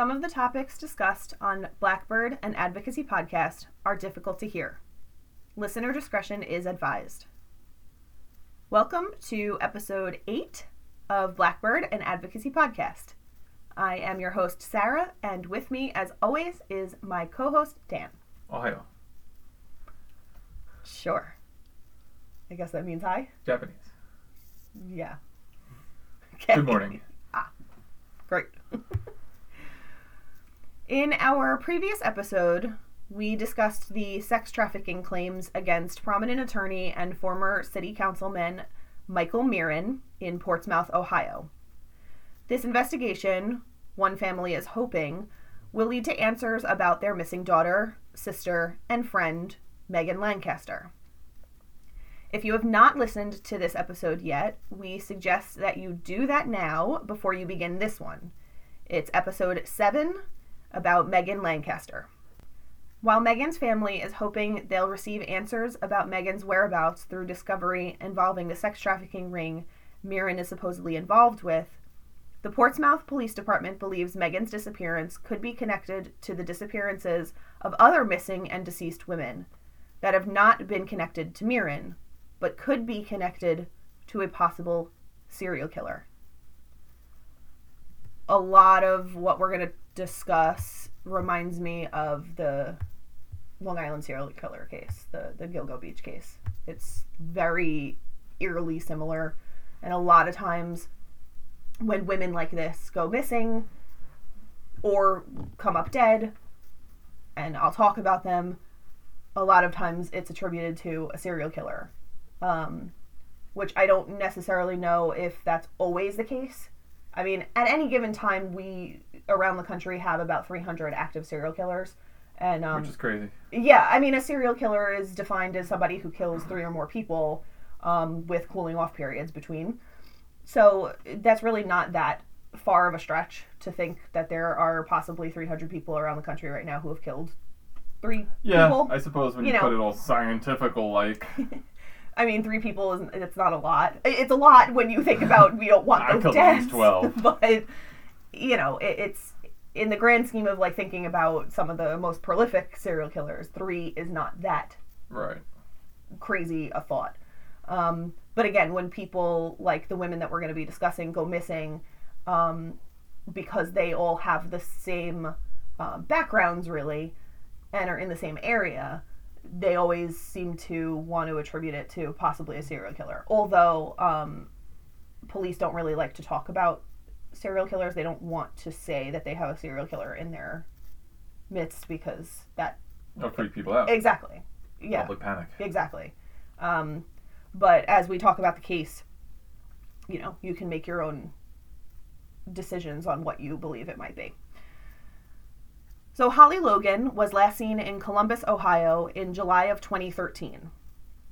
Some of the topics discussed on Blackbird and Advocacy Podcast are difficult to hear. Listener discretion is advised. Welcome to episode 8 of Blackbird and Advocacy Podcast. I am your host, Sarah, and with me, as always, is my co host, Dan. Ohio. Sure. I guess that means hi? Japanese. Yeah. Good morning. Ah, great. In our previous episode, we discussed the sex trafficking claims against prominent attorney and former city councilman Michael Mearan in Portsmouth, Ohio. This investigation, one family is hoping, will lead to answers about their missing daughter, sister, and friend, Megan Lancaster. If you have not listened to this episode yet, we suggest that you do that now before you begin this one. It's episode 7 about Megan Lancaster. While Megan's family is hoping they'll receive answers about Megan's whereabouts through discovery involving the sex trafficking ring Mearan is supposedly involved with, the Portsmouth Police Department believes Megan's disappearance could be connected to the disappearances of other missing and deceased women that have not been connected to Mearan, but could be connected to a possible serial killer. A lot of what we're going to discuss reminds me of the Long Island serial killer case, the, the Gilgo Beach case. It's very eerily similar, and a lot of times when women like this go missing or come up dead, and I'll talk about them, a lot of times it's attributed to a serial killer um, which I don't necessarily know if that's always the case. I mean, at any given time, we around the country have about 300 active serial killers. And, um, Which is crazy. Yeah, I mean, a serial killer is defined as somebody who kills three or more people um, with cooling off periods between. So that's really not that far of a stretch to think that there are possibly 300 people around the country right now who have killed three Yeah, people. I suppose when you you, know. put it all scientifical like I mean, three people is it's not a lot. It's a lot when you think about we don't want those killed at least deaths. 12. But you know, it, it's in the grand scheme of like thinking about some of the most prolific serial killers. Three is not that right. crazy a thought. Um, but again, when people like the women that we're going to be discussing go missing, um, because they all have the same uh, backgrounds really, and are in the same area, they always seem to want to attribute it to possibly a serial killer. Although um, police don't really like to talk about serial killers, they don't want to say that they have a serial killer in their midst because that They'll freak people out. exactly, yeah. Public panic. Exactly. Um, but as we talk about the case, you know, you can make your own decisions on what you believe it might be. So, Holly Logan was last seen in Columbus, Ohio in July of 2013.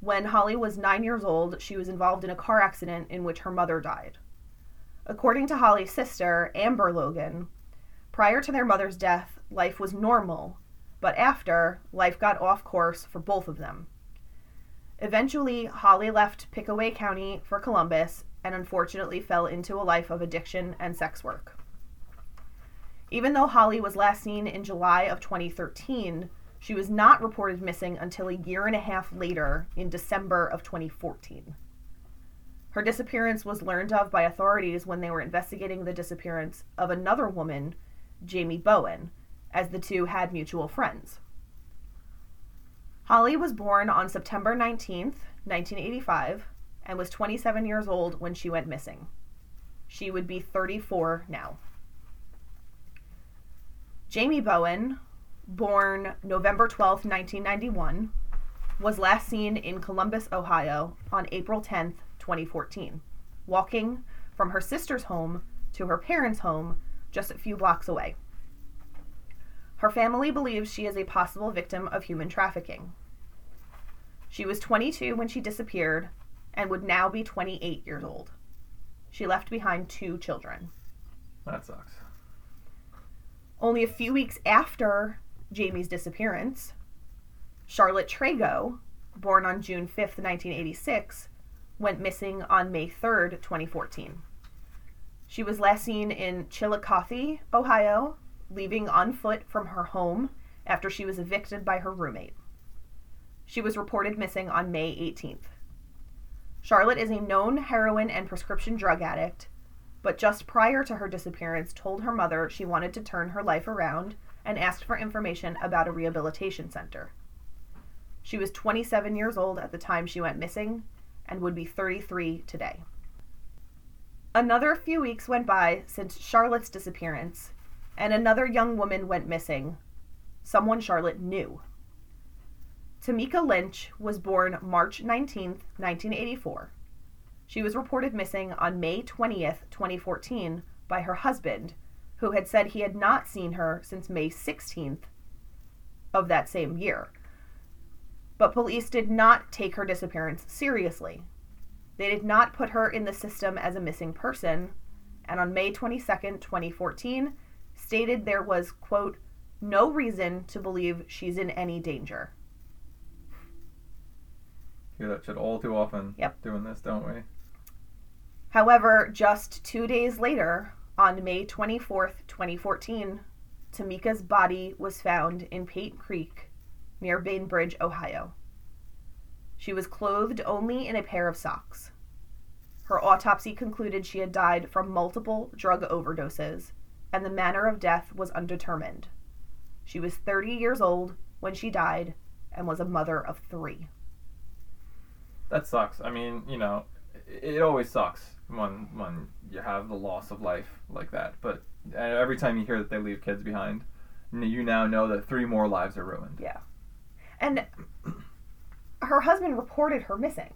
When Holly was nine years old, she was involved in a car accident in which her mother died. According to Holly's sister, Amber Logan, prior to their mother's death, life was normal, but after, life got off course for both of them. Eventually, Holly left Pickaway County for Columbus and unfortunately fell into a life of addiction and sex work. Even though Holly was last seen in July of 2013, she was not reported missing until a year and a half later in December of 2014. Her disappearance was learned of by authorities when they were investigating the disappearance of another woman, Jayme Bowen, as the two had mutual friends. Holly was born on September 19th, 1985, and was 27 years old when she went missing. She would be 34 now. Jayme Bowen, born November 12th, 1991, was last seen in Columbus, Ohio on April 10th, 2014, walking from her sister's home to her parents' home just a few blocks away. Her family believes she is a possible victim of human trafficking. She was 22 when she disappeared and would now be 28 years old. She left behind two children. That sucks. Only a few weeks after Jayme's disappearance, Charlotte Trego, born on June 5th, 1986, went missing on May 3rd, 2014. She was last seen in Chillicothe, Ohio, leaving on foot from her home after she was evicted by her roommate. She was reported missing on May 18th. Charlotte is a known heroin and prescription drug addict, but just prior to her disappearance told her mother she wanted to turn her life around and asked for information about a rehabilitation center. She was 27 years old at the time she went missing and would be 33 today. Another few weeks went by since Charlotte's disappearance, and another young woman went missing, someone Charlotte knew. Tameka Lynch was born March 19, 1984. She was reported missing on May 20th, 2014, by her husband, who had said he had not seen her since May 16th of that same year. But police did not take her disappearance seriously. They did not put her in the system as a missing person, and on May 22nd, 2014, stated there was, quote, no reason to believe she's in any danger. Hear that shit all too often. Yep. Doing this, don't we? However, just two days later, on May 24th, 2014, Tameka's body was found in Paint Creek near Bainbridge, Ohio. She was clothed only in a pair of socks. Her autopsy concluded she had died from multiple drug overdoses, and the manner of death was undetermined. She was 30 years old when she died and was a mother of three. That sucks. I mean, you know, it, always sucks when when you have the loss of life like that. But uh, every time you hear that they leave kids behind, you now know that three more lives are ruined. Yeah. And her husband reported her missing.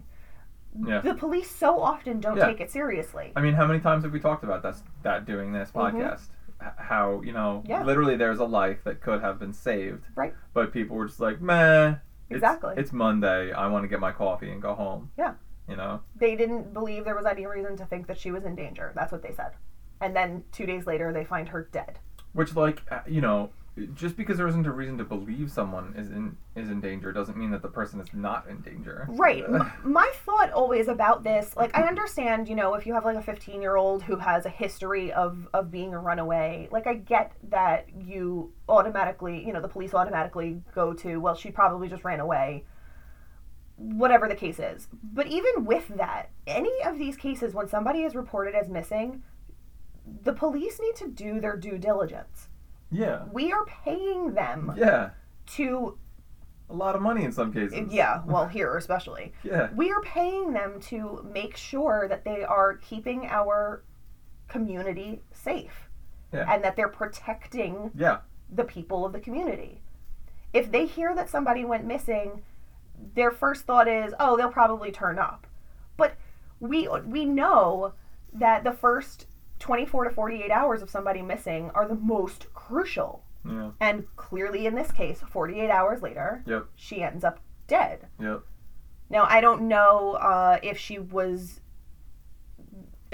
Yeah. The police so often don't Yeah. take it seriously. I mean, how many times have we talked about that that doing this Mhm. podcast? H- How you know, Yeah. literally, there's a life that could have been saved, Right. but people were just like, "Meh." Exactly. It's Monday. I want to get my coffee and go home. Yeah. You know. They didn't believe there was any reason to think that she was in danger. That's what they said. And then two days later, they find her dead. Which, like, uh, you know, just because there isn't a reason to believe someone is in is in danger doesn't mean that the person is not in danger. Right. Uh, M- my thought always about this, like, I understand, you know, if you have like a 15 year old who has a history of of being a runaway, like, I get that you automatically, you know, the police automatically go to, well, she probably just ran away. Whatever the case is. But even with that, any of these cases, when somebody is reported as missing, the police need to do their due diligence. Yeah. We are paying them Yeah. to, A lot of money in some cases. yeah, well, here especially. Yeah. we are paying them to make sure that they are keeping our community safe Yeah. and that they're protecting Yeah. the people of the community. If they hear that somebody went missing, their first thought is, "Oh, they'll probably turn up." But we we know that the first 24 to 48 hours of somebody missing are the most crucial. Yeah. And clearly in this case, 48 hours later, Yep. she ends up dead. Yep. Now, I don't know uh, if she was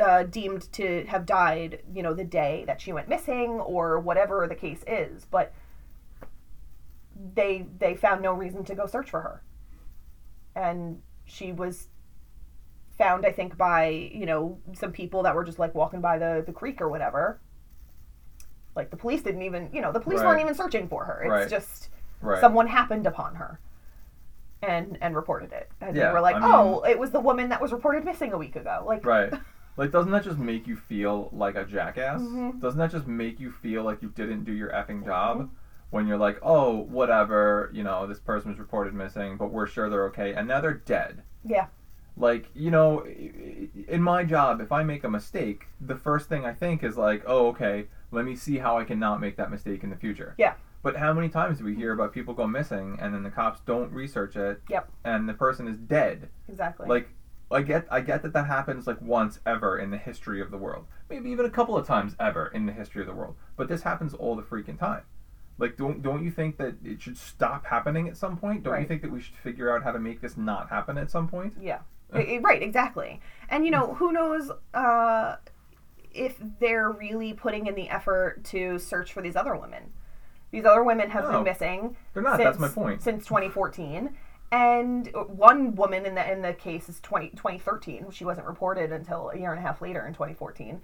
uh, deemed to have died, you know, the day that she went missing or whatever the case is, but they they found no reason to go search for her, and she was found, I think, by you know some people that were just like walking by the the creek or whatever. Like the police didn't even, you know, the police Right. weren't even searching for her. It's Right. just Right. someone happened upon her and and reported it and they were like I mean- oh it was the woman that was reported missing a week ago like Right. Like, doesn't that just make you feel like a jackass? Mhm. Doesn't that just make you feel like you didn't do your effing job? Mm-hmm. When you're like, oh, whatever, you know, this person was reported missing, but we're sure they're okay, and now they're dead. yeah Like, you know, in my job, if I make a mistake, the first thing I think is like, oh, okay, let me see how I can not make that mistake in the future. Yeah. But how many times do we hear about people go missing and then the cops don't research it Yep. and the person is dead? exactly Like, I get, I get that that happens like once ever in the history of the world, maybe even a couple of times ever in the history of the world. But this happens all the freaking time. Like, don't don't you think that it should stop happening at some point? Don't you think that we should figure out how to make this not happen at some point? yeah right exactly and you know who knows uh if they're really putting in the effort to search for these other women these other women have No. been missing They're not. since, that's my point. since 2014 and one woman in the in the case is 20, 2013 she wasn't reported until a year and a half later in 2014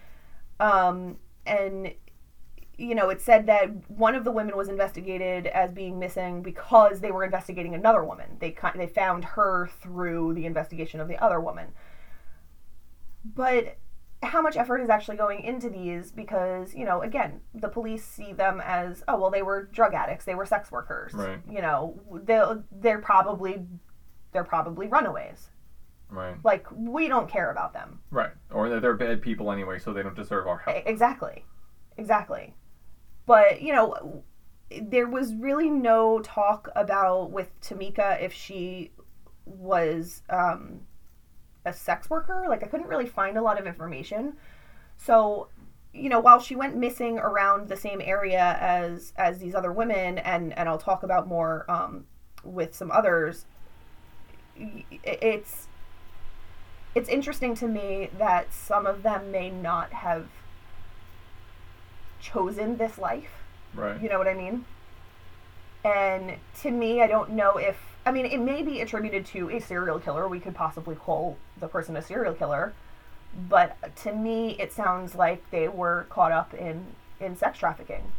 um, and you know, it said that one of the women was investigated as being missing because they were investigating another woman. They they found her through the investigation of the other woman. But how much effort is actually going into these because, you know, again, the police see them as, oh, well, they were drug addicts, they were sex workers. Right. You know, they'll, they're probably they're probably runaways. Right. Like we don't care about them. Right. Or they're bad people anyway, so they don't deserve our help. Exactly. Exactly. But, you know, there was really no talk about with Tameka if she was um, a sex worker. Like, I couldn't really find a lot of information. So, you know, while she went missing around the same area as as these other women, and and I'll talk about more um, with some others, it's it's interesting to me that some of them may not have chosen this life. Right. You know what I mean? And to me, I don't know if I mean it may be attributed to a serial killer. We could possibly call the person a serial killer, but to me, it sounds like they were caught up in in sex trafficking,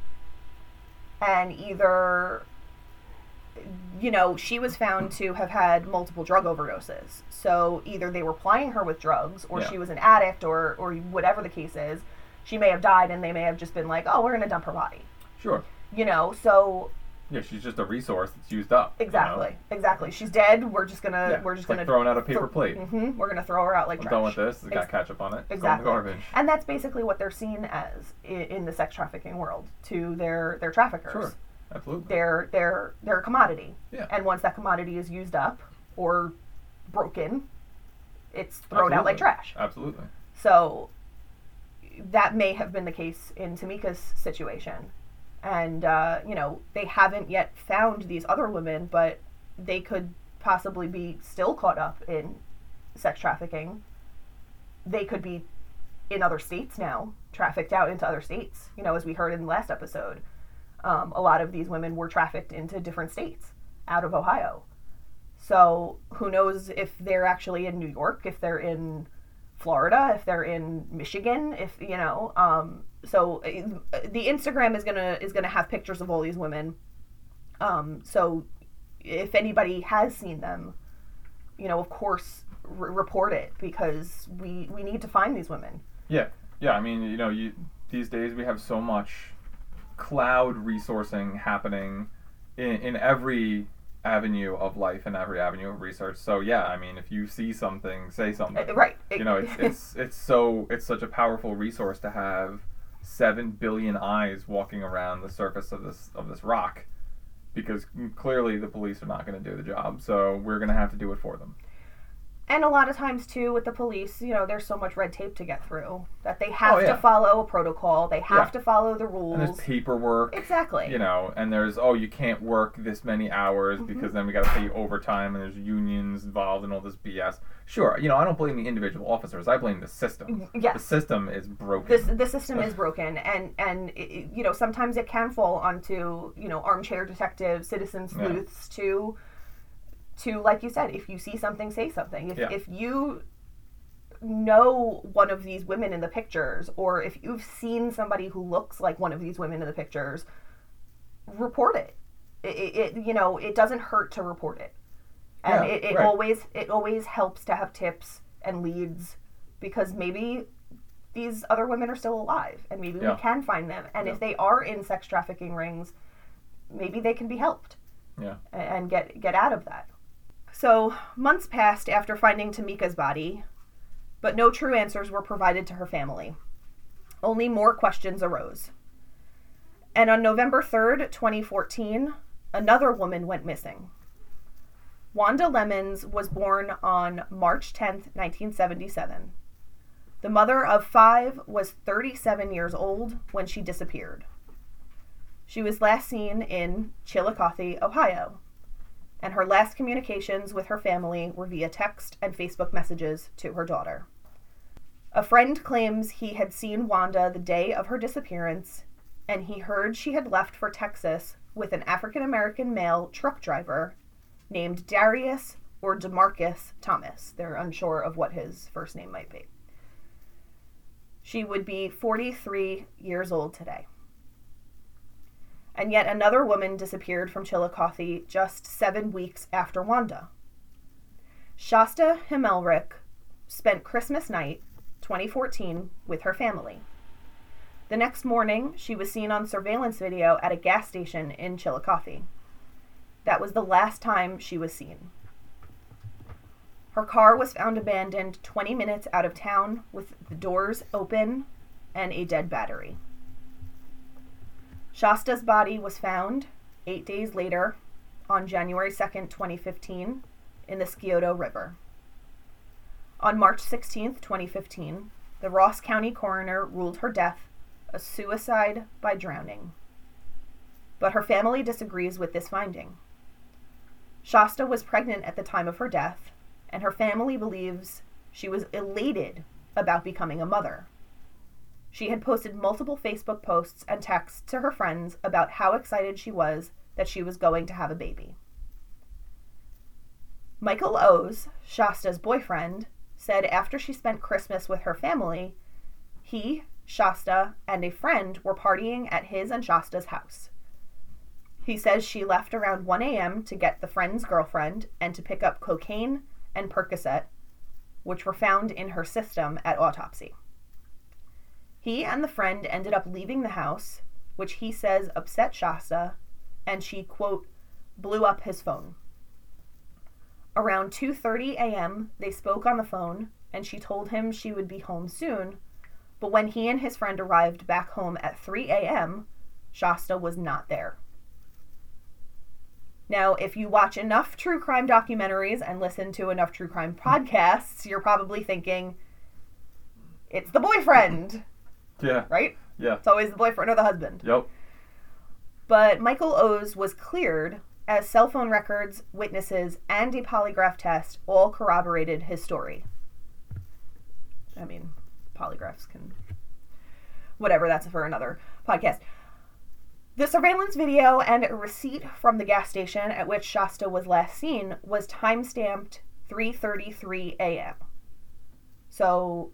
and either you know she was found to have had multiple drug overdoses. So either they were plying her with drugs, or Yeah. she was an addict, or or whatever the case is. She may have died, and they may have just been like, "Oh, we're gonna dump her body." Sure. You know, so Yeah, she's just a resource that's used up. you know? Exactly. Exactly. She's dead. We're just gonna. Yeah, We're just gonna throwing out a paper plate. Mm-hmm, We're gonna throw her out like I'm trash. done with this. It's got Ex- ketchup on it. It's Exactly. going garbage. And that's basically what they're seen as in, in the sex trafficking world to their their traffickers. Sure. Absolutely. They're they're they're a commodity. Yeah. And once that commodity is used up or broken, it's thrown out like trash. Absolutely. So that may have been the case in Tameka's situation. And, uh, you know, they haven't yet found these other women, but they could possibly be still caught up in sex trafficking. They could be in other states now, trafficked out into other states. You know, as we heard in the last episode, um, a lot of these women were trafficked into different states out of Ohio. So who knows if they're actually in New York, if they're in Florida, if they're in Michigan, if you know. Um, so uh, the Instagram is gonna is gonna have pictures of all these women. Um, so if anybody has seen them, you know, of course, report it because we we need to find these women. Yeah. Yeah. I mean, you know, you these days we have so much cloud resourcing happening in, in every avenue of life and every avenue of research. So yeah, I mean, if you see something, say something. Uh, right. You know, it's it's it's so it's such a powerful resource to have seven billion eyes walking around the surface of this of this rock, because clearly the police are not going to do the job. So we're going to have to do it for them. And a lot of times too with the police, you know, there's so much red tape to get through that they have Oh, yeah. to follow a protocol. They have Yeah. to follow the And there's rules. paperwork. Exactly. you know, and there's oh you can't work this many hours Mm-hmm. because then we got to pay you overtime and there's unions involved and all this BS. Sure, you know I don't blame the individual officers. I blame the system. Yes. The system is broken. this the system is broken and and it, you know sometimes it can fall onto you know armchair detectives citizen Yeah. sleuths to like you said if you see something say something if, Yeah. if you know one of these women in the pictures or if you've seen somebody who looks like one of these women in the pictures report it it, it, you know it doesn't hurt to report it and Yeah, it, it right. always it always helps to have tips and leads because maybe these other women are still alive and maybe Yeah. we can find them and if they are in sex trafficking rings maybe they can be helped yeah. and get get out of that so months passed after finding tameka's body but no true answers were provided to her family. Only more questions arose. And on november 3rd 2014 another woman went missing. Wanda lemons was born on march 10th 1977 the mother of five was 37 years old when she disappeared. She was last seen in Chillicothe, Ohio, and her last communications with her family were via text and Facebook messages to her daughter. A friend claims he had seen Wanda the day of her disappearance, and he heard she had left for Texas with an African American male truck driver named Darius or Demarcus Thomas. They're unsure of what his first name might be. She would be 43 years old today. And yet another woman disappeared from Chillicothe just seven weeks after Wanda. Shasta Himelrick spent Christmas night, 2014, with her family. The next morning, she was seen on surveillance video at a gas station in Chillicothe. That was the last time she was seen. Her car was found abandoned 20 minutes out of town with the doors open and a dead battery. Shasta's body was found eight days later on January 2nd, 2015, in the Scioto River. On March 16th, 2015, the Ross County coroner ruled her death a suicide by drowning. But her family disagrees with this finding. Shasta was pregnant at the time of her death, and her family believes she was elated about becoming a mother. She had posted multiple Facebook posts and texts to her friends about how excited she was that she was going to have a baby. Michael O's, Shasta's boyfriend, said after she spent Christmas with her family, he, Shasta, and a friend were partying at his and Shasta's house. He says she left around 1 a.m. to get the friend's girlfriend and to pick up cocaine and Percocet, which were found in her system at autopsy. He and the friend ended up leaving the house, which he says upset Shasta, and she, quote, blew up his phone. Around 2:30 a.m., they spoke on the phone and she told him she would be home soon, but when he and his friend arrived back home at 3 a.m., Shasta was not there. Now, if you watch enough true crime documentaries and listen to enough true crime podcasts, you're probably thinking it's the boyfriend, Yeah. right? Yeah. It's always the boyfriend or the husband. Yep. But Michael O's was cleared as cell phone records, witnesses, and a polygraph test all corroborated his story. I mean, polygraphs can. Whatever, that's for another podcast. The surveillance video and a receipt from the gas station at which Shasta was last seen was time-stamped 3:33 a.m. So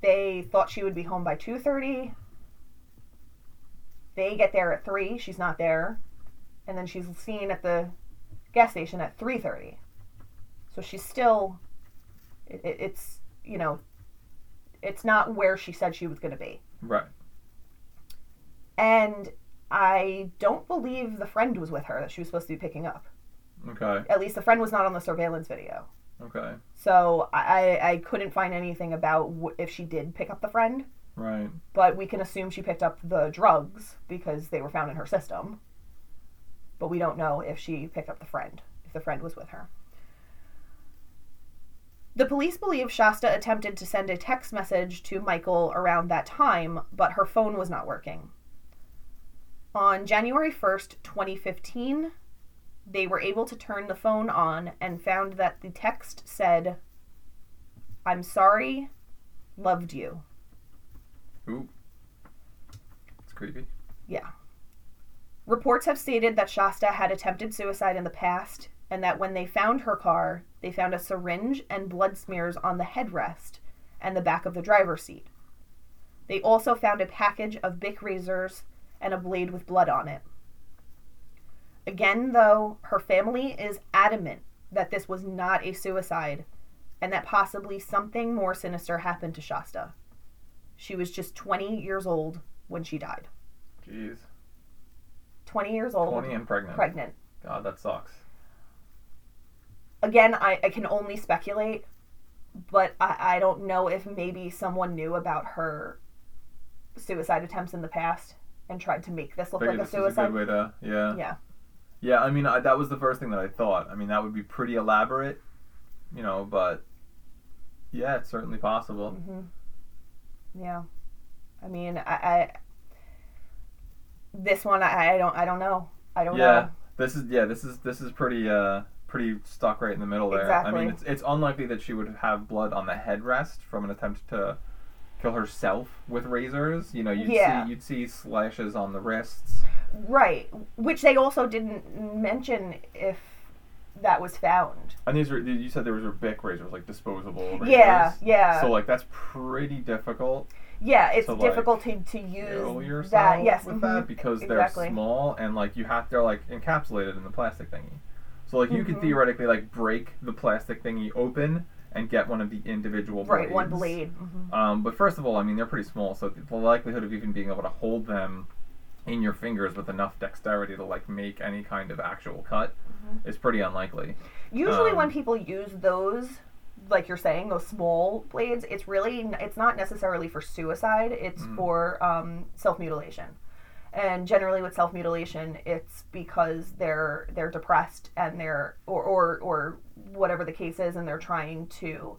they thought she would be home by 2:30. They get there at 3, she's not there. And then she's seen at the gas station at 3:30. So she's still it, it, it's, you know, it's not where she said she was going to be. Right. And I don't believe the friend was with her that she was supposed to be picking up. Okay. At least the friend was not on the surveillance video. Okay. So I, I couldn't find anything about wh- if she did pick up the friend, Right. but we can assume she picked up the drugs because they were found in her system. But we don't know if she picked up the friend, if the friend was with her. The police believe Shasta attempted to send a text message to Michael around that time, but her phone was not working. On January 1st, 2015, they were able to turn the phone on and found that the text said, I'm sorry, loved you. Ooh. It's creepy. Yeah. Reports have stated that Shasta had attempted suicide in the past and that when they found her car, they found a syringe and blood smears on the headrest and the back of the driver's seat. They also found a package of Bic razors and a blade with blood on it. Again, though, her family is adamant that this was not a suicide and that possibly something more sinister happened to Shasta. She was just 20 years old when she died. Jeez. 20 years old. 20 and pregnant. pregnant. God, that sucks. Again, I, I can only speculate, but I, I don't know if maybe someone knew about her suicide attempts in the past and tried to make this look Figured like a this is a suicide. good way to, yeah. yeah. Yeah, I mean, I, that was the first thing that I thought. I mean, that would be pretty elaborate, you know, but yeah, it's certainly possible. hmm Yeah. I mean, I, I this one I, I don't I don't know. I don't Yeah, know. this is yeah, this is this is pretty uh pretty stuck right in the middle there. Exactly. I mean, it's it's unlikely that she would have blood on the headrest from an attempt to kill herself with razors. You know, you'd Yeah. see you'd see slashes on the wrists. Right. Which they also didn't mention if that was found. And these were you said there was Bic razors, like disposable razors. Yeah, yeah. So like that's pretty difficult Yeah, it's to, like, difficult to, to use that. Yes, with mhm, that because exactly. they're small and like you have they're like encapsulated in the plastic thingy. So like you could Mhm. theoretically like break the plastic thingy open and get one of the individual Right, blades. one blade. mhm. Um, but first of all, I mean they're pretty small, so the likelihood of even being able to hold them in your fingers with enough dexterity to like make any kind of actual cut Mhm. is pretty unlikely. Usually, um, when people use those, like you're saying, those small blades, it's really it's not necessarily for suicide. It's Mhm. for um, self mutilation, and generally with self mutilation, it's because they're they're depressed and they're or or or whatever the case is, and they're trying to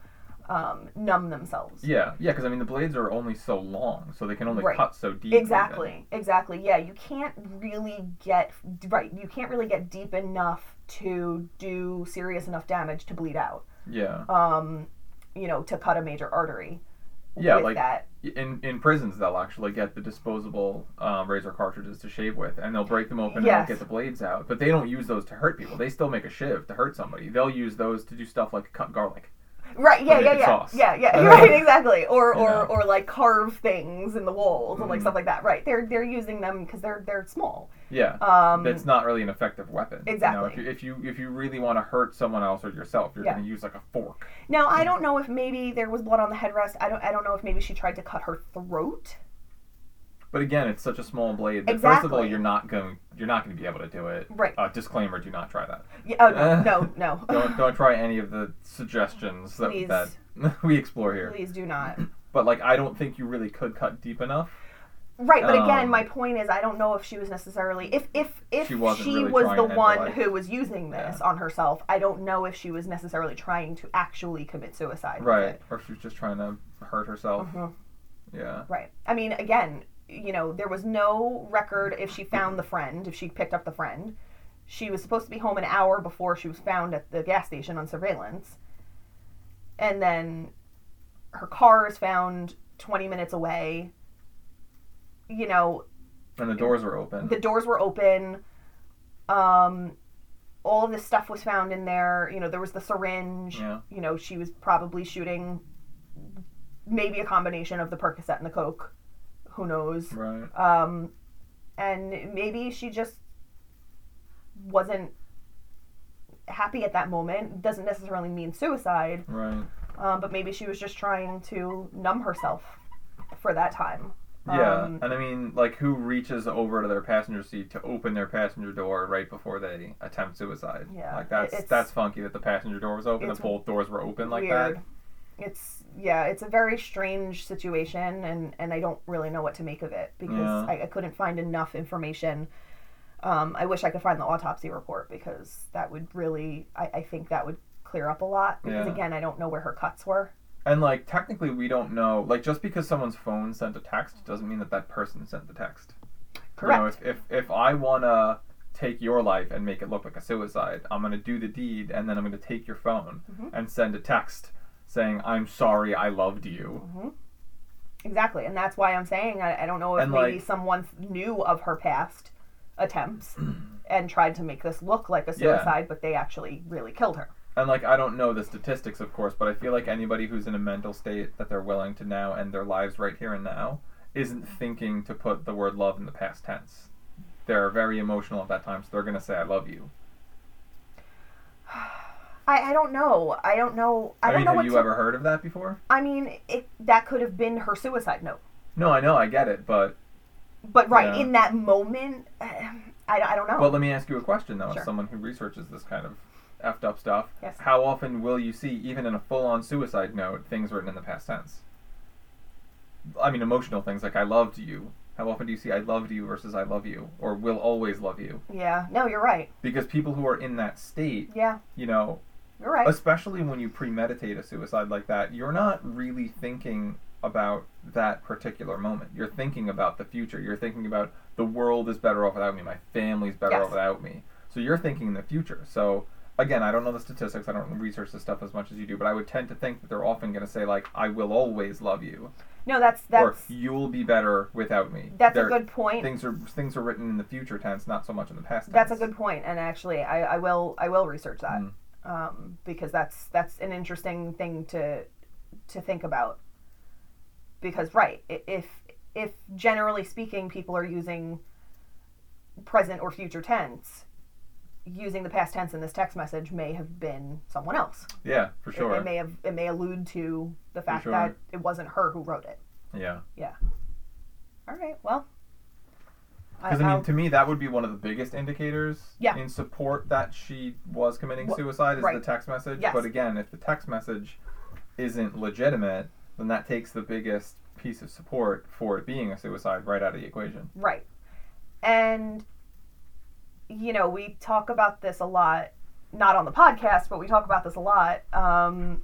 um, numb themselves. Yeah, yeah, because I mean the blades are only so long, so they can only Right. cut so deep. Exactly, exactly. Yeah, you can't really get right. You can't really get deep enough to do serious enough damage to bleed out. Yeah, um, you know, to cut a major artery. Yeah, like- that. in in prisons they'll actually get the disposable um, razor cartridges to shave with, and they'll break them open Yes. and get the blades out. But they don't use those to hurt people. They still make a shiv to hurt somebody. They'll use those to do stuff like cut garlic. Right? Yeah, yeah, yeah, sauce. yeah, yeah. Right, exactly. Or or know. or like carve things in the walls and like Mhm. stuff like that. Right? They're they're using them because they're they're small. Yeah, Um, that's not really an effective weapon. You know, Exactly. if, you, if you if you really want to hurt someone else or yourself, you're Yeah. going to use like a fork. now I don't know if maybe there was blood on the headrest. I don't I don't know if maybe she tried to cut her throat. But again, it's such a small blade that first of all you're not going you're not going to be able to do it. Right. Uh, disclaimer: Do not try that. Yeah, oh no no no. Don't don't try any of the suggestions that, Please. that we explore here. Please do not. But like, I don't think you really could cut deep enough. Right, but again, Um, my point is, I don't know if she was necessarily if if if She she, really was the to end her one who was using this on herself. I don't know if she was necessarily trying to actually commit suicide. Right. Or she was just trying to hurt herself. Mhm. Yeah. Right. I mean, again, you know, there was no record if she found the friend, if she picked up the friend. She was supposed to be home an hour before she was found at the gas station on surveillance. And then her car is found 20 minutes away. You know, And the doors were open. the doors were open. Um, all of this stuff was found in there. You know, there was the syringe. Yeah. You know, she was probably shooting maybe a combination of the Percocet and the Coke. Who knows? Right. Um, and maybe she just wasn't happy at that moment. Doesn't necessarily mean suicide, Right. um, but maybe she was just trying to numb herself for that time. Yeah. Um, and I mean, like, who reaches over to their passenger seat to open their passenger door right before they attempt suicide? Yeah, Like that's that's funky that the passenger door was open, that both doors were open like weird. that. It's yeah, it's a very strange situation, and and I don't really know what to make of it because Yeah. I, I couldn't find enough information. Um, I wish I could find the autopsy report because that would really, I, I think that would clear up a lot. Because Yeah. again, I don't know where her cuts were. And like technically, we don't know. Like just because someone's phone sent a text doesn't mean that that person sent the text. Correct. You know, if, if if I wanna take your life and make it look like a suicide, I'm gonna do the deed, and then I'm gonna take your phone Mhm. and send a text saying, "I'm sorry, I loved you." hmm Exactly, and that's why I'm saying I, I don't know if And, maybe like- someone knew of her past attempts and tried to make this look like a Yeah. suicide, but they actually really killed her. And like I don't know the statistics, of course, but I feel like anybody who's in a mental state that they're willing to now end their lives right here and now isn't thinking to put the word love in the past tense. They're very emotional at that time, so they're gonna say, "I love you." I, I don't know. I don't know. I, I, don't mean, know have you to, ever heard of that before? I mean, it, that could have been her suicide note. No, I know, I get it, but But right in that moment, I, I don't know. But let me ask you a question though, Sure. as someone who researches this kind of effed up stuff. Yes. How often will you see, even in a full on suicide note, things written in the past tense? I mean, emotional things like "I loved you." How often do you see "I loved you" versus "I love you" or "Will always love you"? yeah. No, you're right. Because people who are in that state, Yeah, you know, you're right. especially when you premeditate a suicide like that, you're not really thinking about that particular moment. You're thinking about the future. You're thinking about the world is better off without me. My family's better Yes. off without me. So you're thinking in the future. So again, I don't know the statistics. I don't research this stuff as much as you do, but I would tend to think that they're often going to say like, "I will always love you," No, that's or "You'll be better without me." that's a They're- good point. Things are things are written in the future tense, not so much in the past. That's a tense. good point, and actually, I, I will I will research that Mm. Um, because that's that's an interesting thing to to think about. Because right, if if generally speaking, people are using present or future tense, using the past tense in this text message may have been someone else. Yeah, for It- sure. It, may have it may allude to the fact sure. that it wasn't her who wrote it. Yeah. Yeah. All right, well. Because I I'll- mean, to me, that would be one of the biggest indicators Yeah. in support that she was committing suicide is right. the text message. Yes. But again, if the text message isn't legitimate, then that takes the biggest piece of support for it being a suicide right out of the equation. Right. And, you know, we talk about this a lot, not on the podcast, but we talk about this a lot. Um,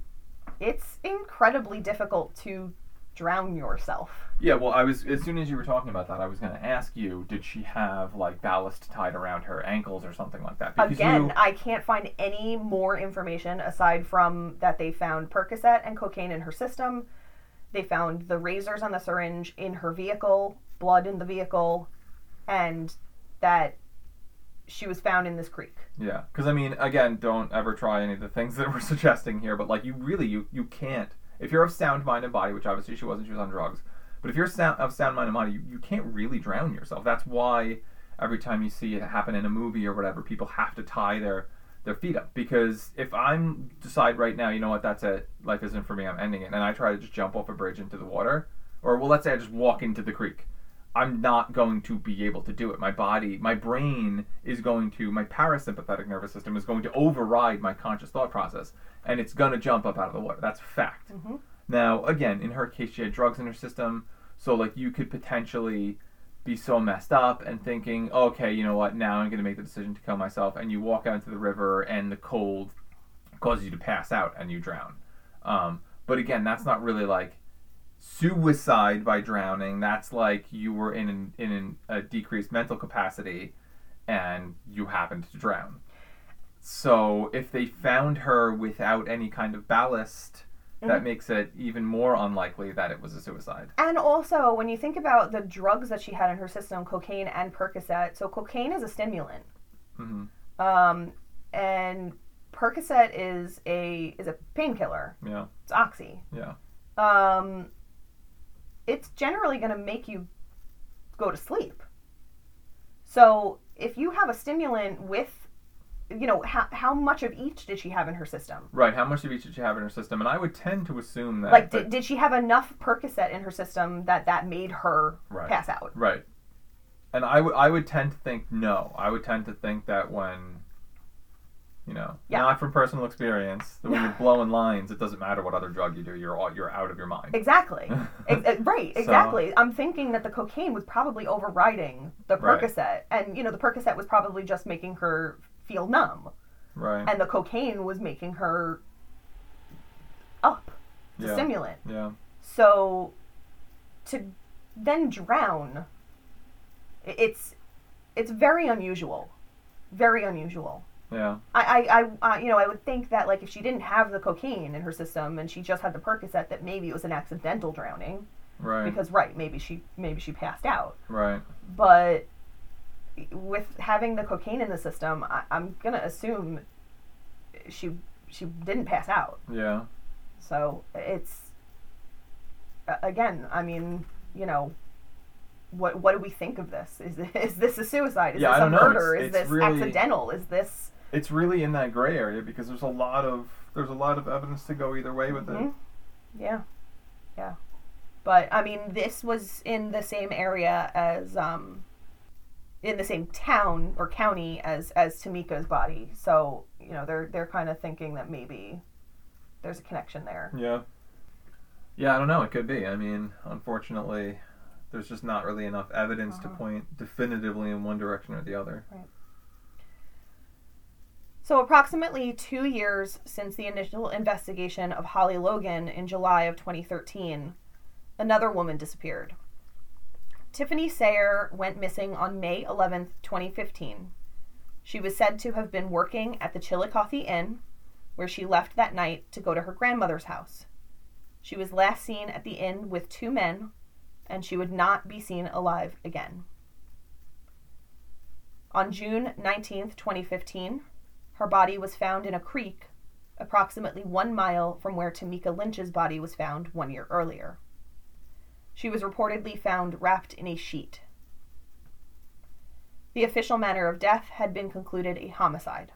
it's incredibly difficult to drown yourself. Yeah, well, I was as soon as you were talking about that, I was going to ask you, did she have like ballast tied around her ankles or something like that? Because Again, you, I can't find any more information aside from that they found Percocet and cocaine in her system. They found the razors on the syringe in her vehicle, blood in the vehicle, and that she was found in this creek. Yeah, because I mean, again, don't ever try any of the things that we're suggesting here. But like, you really, you you can't. If you're of sound mind and body, which obviously she wasn't, she was on drugs. But if you're sound, of sound mind and body, you, you can't really drown yourself. That's why every time you see it happen in a movie or whatever, people have to tie their their feet up. Because if I'm decide right now, you know what, that's it. Life isn't for me. I'm ending it, and I try to just jump off a bridge into the water, or well, let's say I just walk into the creek. I'm not going to be able to do it. My body, my brain is going to, my parasympathetic nervous system is going to override my conscious thought process, and it's going to jump up out of the water. That's fact. Mhm. Now, again, in her case, she had drugs in her system, so like you could potentially be so messed up and thinking, okay, you know what, now I'm going to make the decision to kill myself, and you walk out into the river, and the cold causes you to pass out and you drown. Um, but again, that's not really like suicide by drowning. That's like you were in an, in an, a decreased mental capacity and you happened to drown. So if they found her without any kind of ballast, that Mhm. makes it even more unlikely that it was a suicide. And also, when you think about the drugs that she had in her system, cocaine and Percocet, so cocaine is a stimulant, hmm um, and Percocet is a is a painkiller. Yeah, It's oxy. yeah, Um, it's generally going to make you go to sleep. So if you have a stimulant with, you know, how how much of each did she have in her system? right. How much of each did she have in her system? And I would tend to assume that. Like, did, did she have enough Percocet in her system that that made her Right. pass out? Right. And I would I would tend to think no. I would tend to think that when you know, Yeah. not from personal experience, that when you're blowing lines, it doesn't matter what other drug you do, you're all, you're out of your mind. Exactly. Ex- ex- right, So- exactly. I'm thinking that the cocaine was probably overriding the Right. Percocet. And, you know, the Percocet was probably just making her feel numb. Right. And the cocaine was making her up, the yeah. stimulant. Yeah. So to then drown, it's it's very unusual, very unusual. Yeah. I, I, I uh, you know, I would think that like if she didn't have the cocaine in her system and she just had the Percocet, that maybe it was an accidental drowning Right. because right, maybe she maybe she passed out. right. But with having the cocaine in the system, I, I'm gonna assume she she didn't pass out. Yeah. So it's again, I mean, you know, what what do we think of this? Is is this a suicide? Is Yeah, this a murder? It's- is it's this really- accidental? Is this It's really in that gray area because there's a lot of there's a lot of evidence to go either way with it. Mhm. Yeah, yeah. But I mean, this was in the same area as um, in the same town or county as as Tameka's body. So you know, they're they're kind of thinking that maybe there's a connection there. Yeah. Yeah, I don't know. It could be. I mean, unfortunately, there's just not really enough evidence to Uh-huh. point definitively in one direction or the other. So, approximately two years since the initial investigation of Holly Logan in July of 2013, another woman disappeared. Tiffany Sayre went missing on May 11th, 2015. She was said to have been working at the Chillicothe Inn, where she left that night to go to her grandmother's house. She was last seen at the inn with two men, and she would not be seen alive again. On June 19th, 2015, her body was found in a creek approximately one mile from where Tameka Lynch's body was found one year earlier. She was reportedly found wrapped in a sheet. The official manner of death had been concluded a homicide.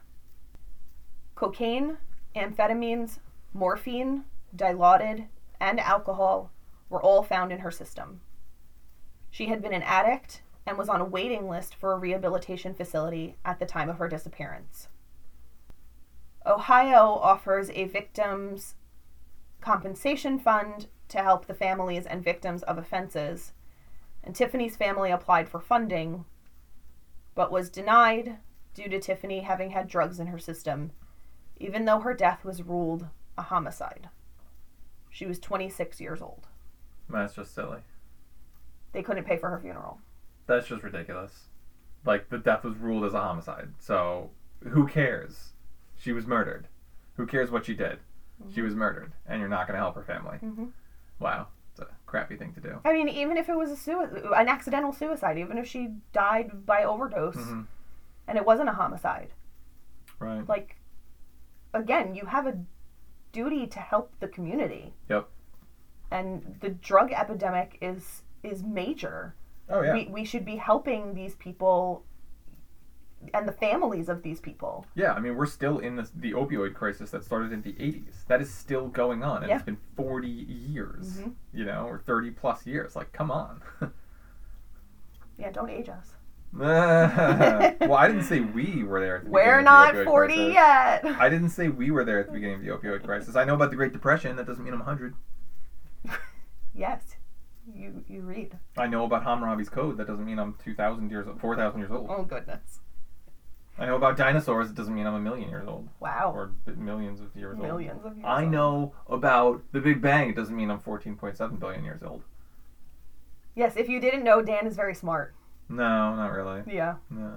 Cocaine, amphetamines, morphine, dilaudid, and alcohol were all found in her system. She had been an addict and was on a waiting list for a rehabilitation facility at the time of her disappearance. Ohio offers a victims compensation fund to help the families and victims of offenses, and Tiffany's family applied for funding but was denied due to Tiffany having had drugs in her system, even though her death was ruled a homicide. She was 26 years old. That's just silly. They couldn't pay for her funeral. That's just ridiculous. Like the death was ruled as a homicide. So who cares? She was murdered. Who cares what she did? She was murdered, and you're not going to help her family. Mhm. Wow, it's a crappy thing to do. I mean, even if it was a sui- an accidental suicide, even if she died by overdose hmm and it wasn't a homicide, Right. like, again, you have a duty to help the community. Yep. And the drug epidemic is is major. Oh yeah. We we should be helping these people and the families of these people. Yeah, I mean, we're still in this, the opioid crisis that started in the 80s. That is still going on, and Yeah. it's been 40 years, Mhm. you know, or 30 plus years. Like, come on. Yeah, don't age us. well, I didn't say we were there at the We're beginning not of the opioid 40 crisis. yet. I didn't say we were there at the beginning of the opioid crisis. I know about the Great Depression. That doesn't mean I'm 100. yes. You you read. I know about Hammurabi's Code. That doesn't mean I'm 2,000 years old, 4,000 years old. Oh goodness. I know about dinosaurs. It doesn't mean I'm a million years old Wow. or b- millions of years old. Millions of years. I old. know about the Big Bang. It doesn't mean I'm 14.7 billion years old. Yes, if you didn't know, Dan is very smart. No, not really. Yeah. No.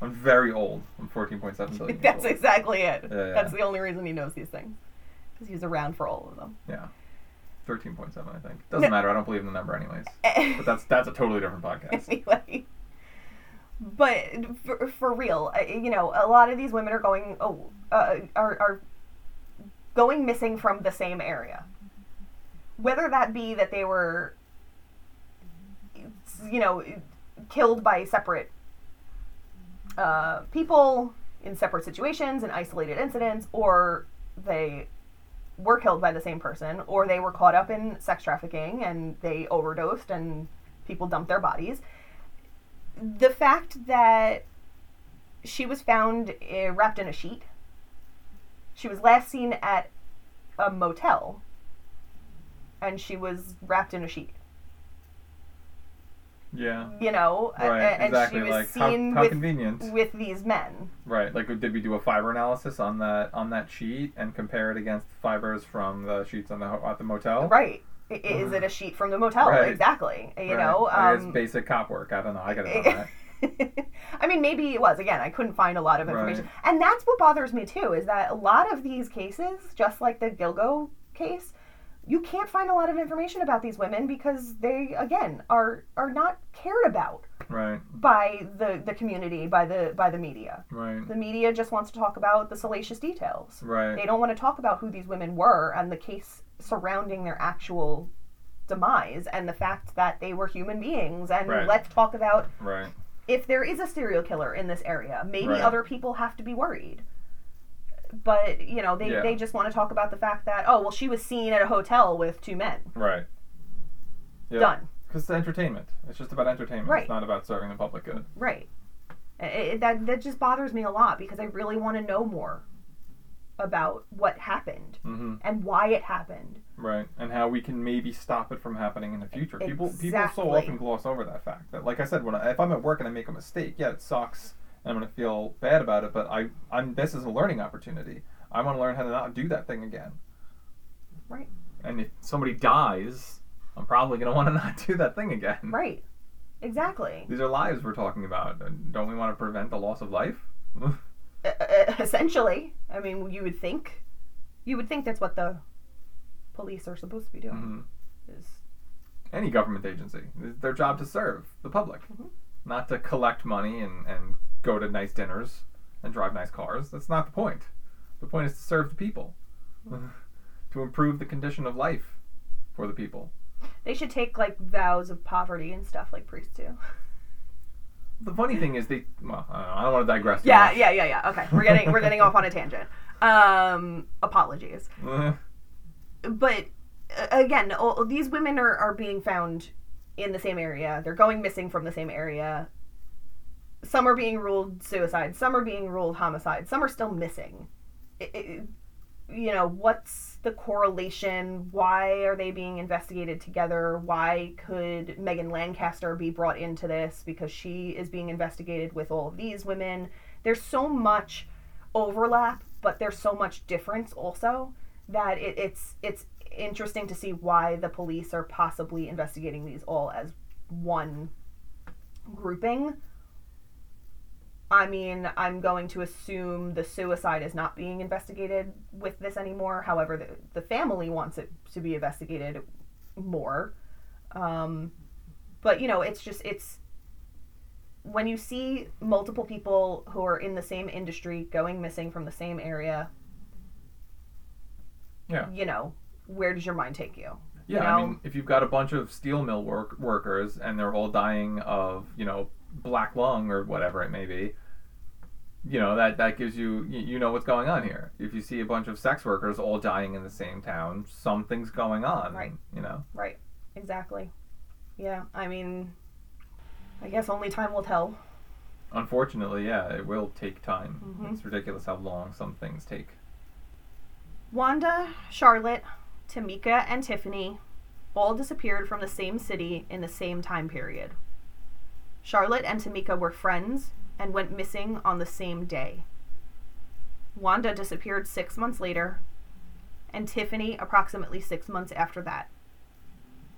I'm very old. I'm 14.7 billion years That's old. exactly it. Yeah, yeah. That's the only reason he knows these things. Because he was around for all of them. Yeah. 13.7, I think. Doesn't No. matter. I don't believe in the number anyways. But that's that's a totally different podcast. anyway. But for, for real, you know, a lot of these women are going, oh, uh, are, are going missing from the same area. Whether that be that they were, you know, killed by separate uh, people in separate situations and isolated incidents, or they were killed by the same person, or they were caught up in sex trafficking and they overdosed and people dumped their bodies. The fact that she was found uh, wrapped in a sheet, she was last seen at a motel, and she was wrapped in a sheet. Yeah. You know, Right. and exactly. she was Like how, seen how with convenient. with these men. Right. Like did we do a fiber analysis on that on that sheet and compare it against fibers from the sheets on the at the motel? Right. Is it a sheet from the motel? Right. Exactly. You Right. know, um, it's basic cop work. I don't know. I gotta know that. I mean, maybe it was. Again, I couldn't find a lot of information. Right. And that's what bothers me too, is that a lot of these cases, just like the Gilgo case, you can't find a lot of information about these women because they, again, are are not cared about Right. by the, the community, by the by the media. Right. The media just wants to talk about the salacious details. Right. They don't want to talk about who these women were and the case surrounding their actual demise and the fact that they were human beings. And Right. let's talk about Right. if there is a serial killer in this area, maybe Right. other people have to be worried. But, you know, they, Yeah. they just want to talk about the fact that, oh, well, she was seen at a hotel with two men. Right. Yeah. Done. Because it's entertainment. It's just about entertainment. Right. It's not about serving the public good. Right. It- that, that just bothers me a lot because I really want to know more about what happened Mm-hmm. and why it happened. Right. And how we can maybe stop it from happening in the future. People people so often gloss over that fact. That like I said, when I, if I'm at work and I make a mistake, yeah, it sucks and I'm gonna feel bad about it. But I I'm this is a learning opportunity. I want to learn how to not do that thing again. Right. And if somebody dies, I'm probably gonna want to not do that thing again. Right. Exactly. These are lives we're talking about. Don't we want to prevent the loss of life? essentially. I mean, you would think, you would think that's what the police are supposed to be doing. Mhm. Is Any government agency, it's their job to serve the public, Mhm. not to collect money and, and go to nice dinners and drive nice cars. That's not the point. The point is to serve the people, to improve the condition of life for the people. they should take like vows of poverty and stuff like priests do. The funny thing is, they. Well, I don't, don't want to digress. Yeah, much. yeah, yeah, yeah. Okay, we're getting we're getting off on a tangent. Um, apologies. Eh, but again, all, these women are, are being found in the same area. They're going missing from the same area. Some are being ruled suicide. Some are being ruled homicide. Some are still missing. It, it, you know, what's the correlation? Why are they being investigated together? Why could Megan Lancaster be brought into this? Because she is being investigated with all of these women. There's so much overlap, but there's so much difference also that it, it's it's interesting to see why the police are possibly investigating these all as one grouping. I mean, I'm going to assume the suicide is not being investigated with this anymore. However, the, the family wants it to be investigated more. Um, but, you know, it's just, it's when you see multiple people who are in the same industry going missing from the same area, Yeah. you know, where does your mind take you? Yeah, You I mean, if you've got a bunch of steel mill work workers and they're all dying of, you know, black lung or whatever it may be, you know that that gives you you, know what's going on here. If you see a bunch of sex workers all dying in the same town, something's going on. Right. You know. Right. Exactly. Yeah. I mean, I guess only time will tell. Unfortunately, yeah, it will take time. Mhm. It's ridiculous how long some things take. Wanda, Charlotte, Tameka, and Tiffany all disappeared from the same city in the same time period. Charlotte and Tameka were friends and went missing on the same day. Wanda disappeared six months later, and Tiffany approximately six months after that.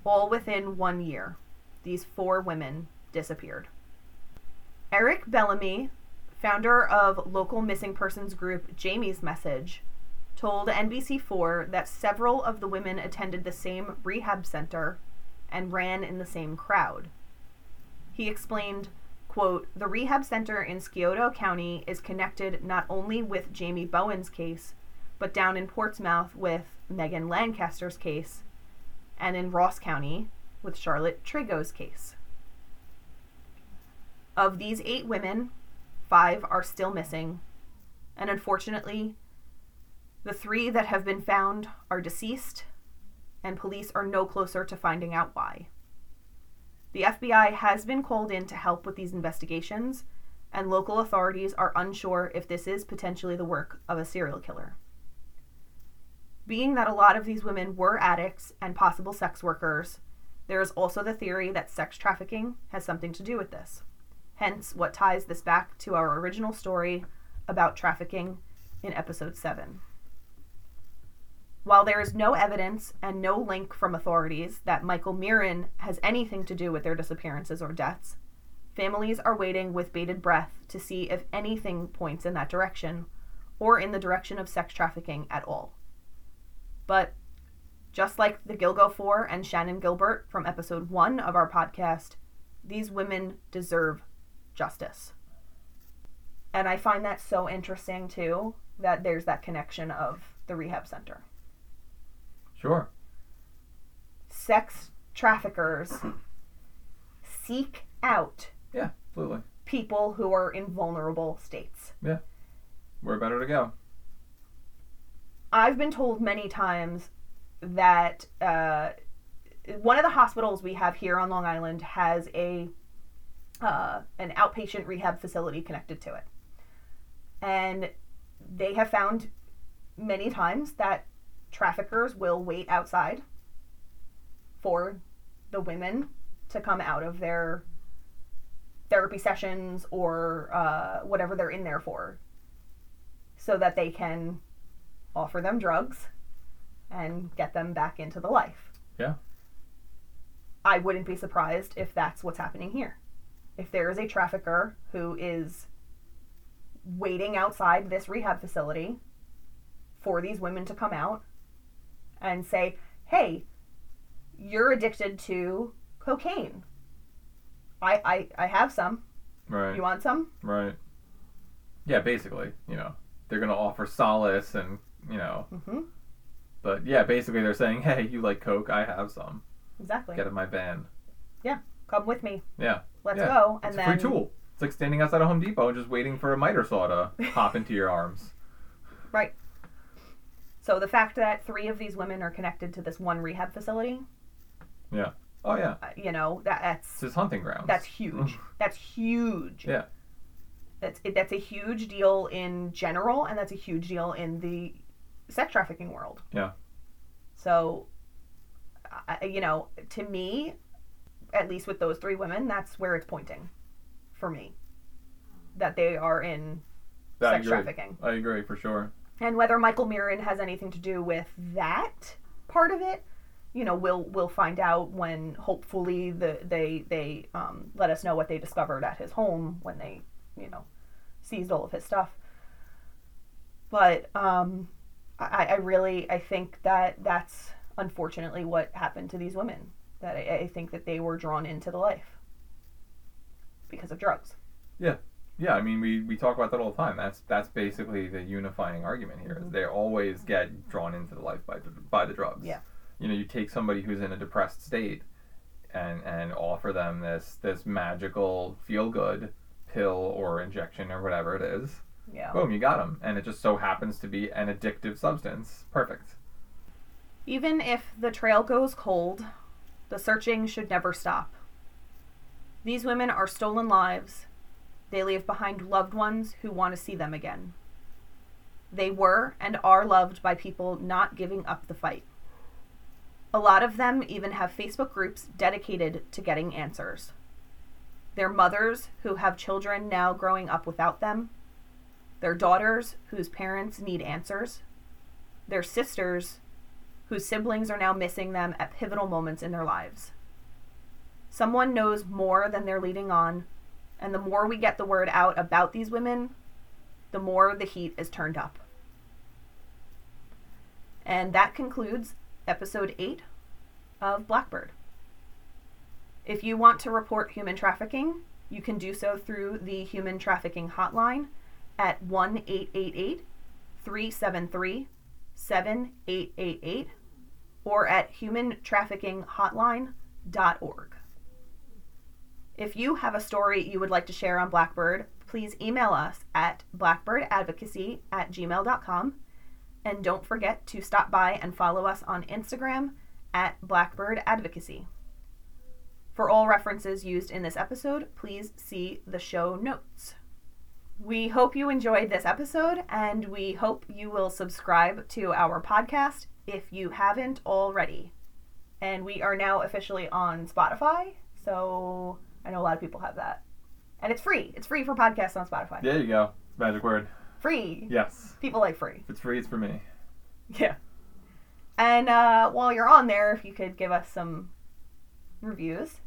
All within one year, these four women disappeared. Eric Bellamy, founder of local missing persons group Jayme's Message, told NBC4 that several of the women attended the same rehab center and ran in the same crowd. He explained, quote, "The rehab center in Scioto County is connected not only with Jayme Bowen's case, but down in Portsmouth with Megan Lancaster's case, and in Ross County with Charlotte Trego's case." Of these 8 women, 5 are still missing, and unfortunately, the three that have been found are deceased, and police are no closer to finding out why. The FBI has been called in to help with these investigations, and local authorities are unsure if this is potentially the work of a serial killer. Being that a lot of these women were addicts and possible sex workers, there is also the theory that sex trafficking has something to do with this. Hence, what ties this back to our original story about trafficking in episode 7. While there is no evidence and no link from authorities that Michael Mearan has anything to do with their disappearances or deaths, families are waiting with bated breath to see if anything points in that direction or in the direction of sex trafficking at all. But just like the Gilgo Four and Shannan Gilbert from episode one of our podcast, these women deserve justice. And I find that so interesting too that there's that connection of the rehab center. Sure. Sex traffickers seek out Yeah, absolutely. people who are in vulnerable states. Yeah. Where better to go? I've been told many times that uh, one of the hospitals we have here on Long Island has a uh, an outpatient rehab facility connected to it, and they have found many times that traffickers will wait outside for the women to come out of their therapy sessions or uh, whatever they're in there for, so that they can offer them drugs and get them back into the life. Yeah. I wouldn't be surprised if that's what's happening here. If there is a trafficker who is waiting outside this rehab facility for these women to come out and say, hey, you're addicted to cocaine. I, I, I have some. Right. You want some? Right. Yeah, basically, you know, they're gonna offer solace and you know, Mm-hmm. but yeah, basically they're saying, hey, you like coke? I have some. Exactly. Get in my van. Yeah. Come with me. Yeah. Let's Yeah. go. And it's then a free tool. It's like standing outside a Home Depot and just waiting for a miter saw to pop into your arms. Right. So the fact that three of these women are connected to this one rehab facility, Yeah. Oh yeah, uh, you know, that it's that's his hunting grounds. that's huge. That's huge. Yeah. That's it, that's a huge deal in general, and that's a huge deal in the sex trafficking world. Yeah. So, I, you know, to me, at least with those three women, that's where it's pointing, for me, that they are in I sex agree. trafficking. I agree for sure. And whether Michael Mearan has anything to do with that part of it, you know, we'll we'll find out when hopefully the they they um, let us know what they discovered at his home when they you know seized all of his stuff. But um, I, I really I think that that's unfortunately what happened to these women. That I, I think that they were drawn into the life because of drugs. Yeah, I mean, we, we talk about that all the time. That's that's basically the unifying argument here. Is Mhm. they always get drawn into the life by the, by the drugs. Yeah. You know, you take somebody who's in a depressed state, and and offer them this this magical feel good pill or injection or whatever it is. Yeah. Boom, you got them, and it just so happens to be an addictive substance. Perfect. Even if the trail goes cold, the searching should never stop. These women are stolen lives. They leave behind loved ones who want to see them again. They were and are loved by people not giving up the fight. A lot of them even have Facebook groups dedicated to getting answers. Their mothers who have children now growing up without them. Their daughters whose parents need answers. Their sisters whose siblings are now missing them at pivotal moments in their lives. Someone knows more than they're leading on, and the more we get the word out about these women, the more the heat is turned up. And that concludes episode 8 of Blackbird. If you want to report human trafficking, you can do so through the Human Trafficking Hotline at 1 888 373 7888 or at humantraffickinghotline.org. If you have a story you would like to share on Blackbird, please email us at blackbirdadvocacy at gmail.com. And don't forget to stop by and follow us on Instagram at Blackbird Advocacy. For all references used in this episode, please see the show notes. We hope you enjoyed this episode and we hope you will subscribe to our podcast if you haven't already. And we are now officially on Spotify, so I know a lot of people have that. And it's free. It's free for podcasts on Spotify. There you go. Magic word. Free. Yes. People like free. If it's free, it's for me. Yeah. And uh, while you're on there, if you could give us some reviews,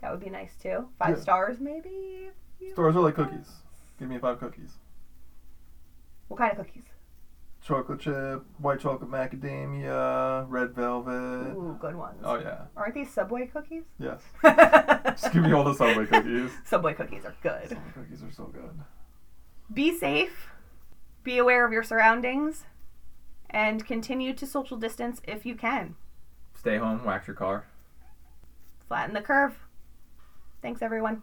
that would be nice too. Five Yeah. stars, maybe. if you- Stores are like cookies. Give me five cookies. What kind of cookies? Chocolate chip, white chocolate macadamia, red velvet. Ooh, good ones. Oh yeah. Aren't these Subway cookies? Yes. Just give me all the Subway cookies. Subway cookies are good. Subway cookies are so good. Be safe. Be aware of your surroundings. And continue to social distance if you can. Stay home, wax your car. Flatten the curve. Thanks, everyone.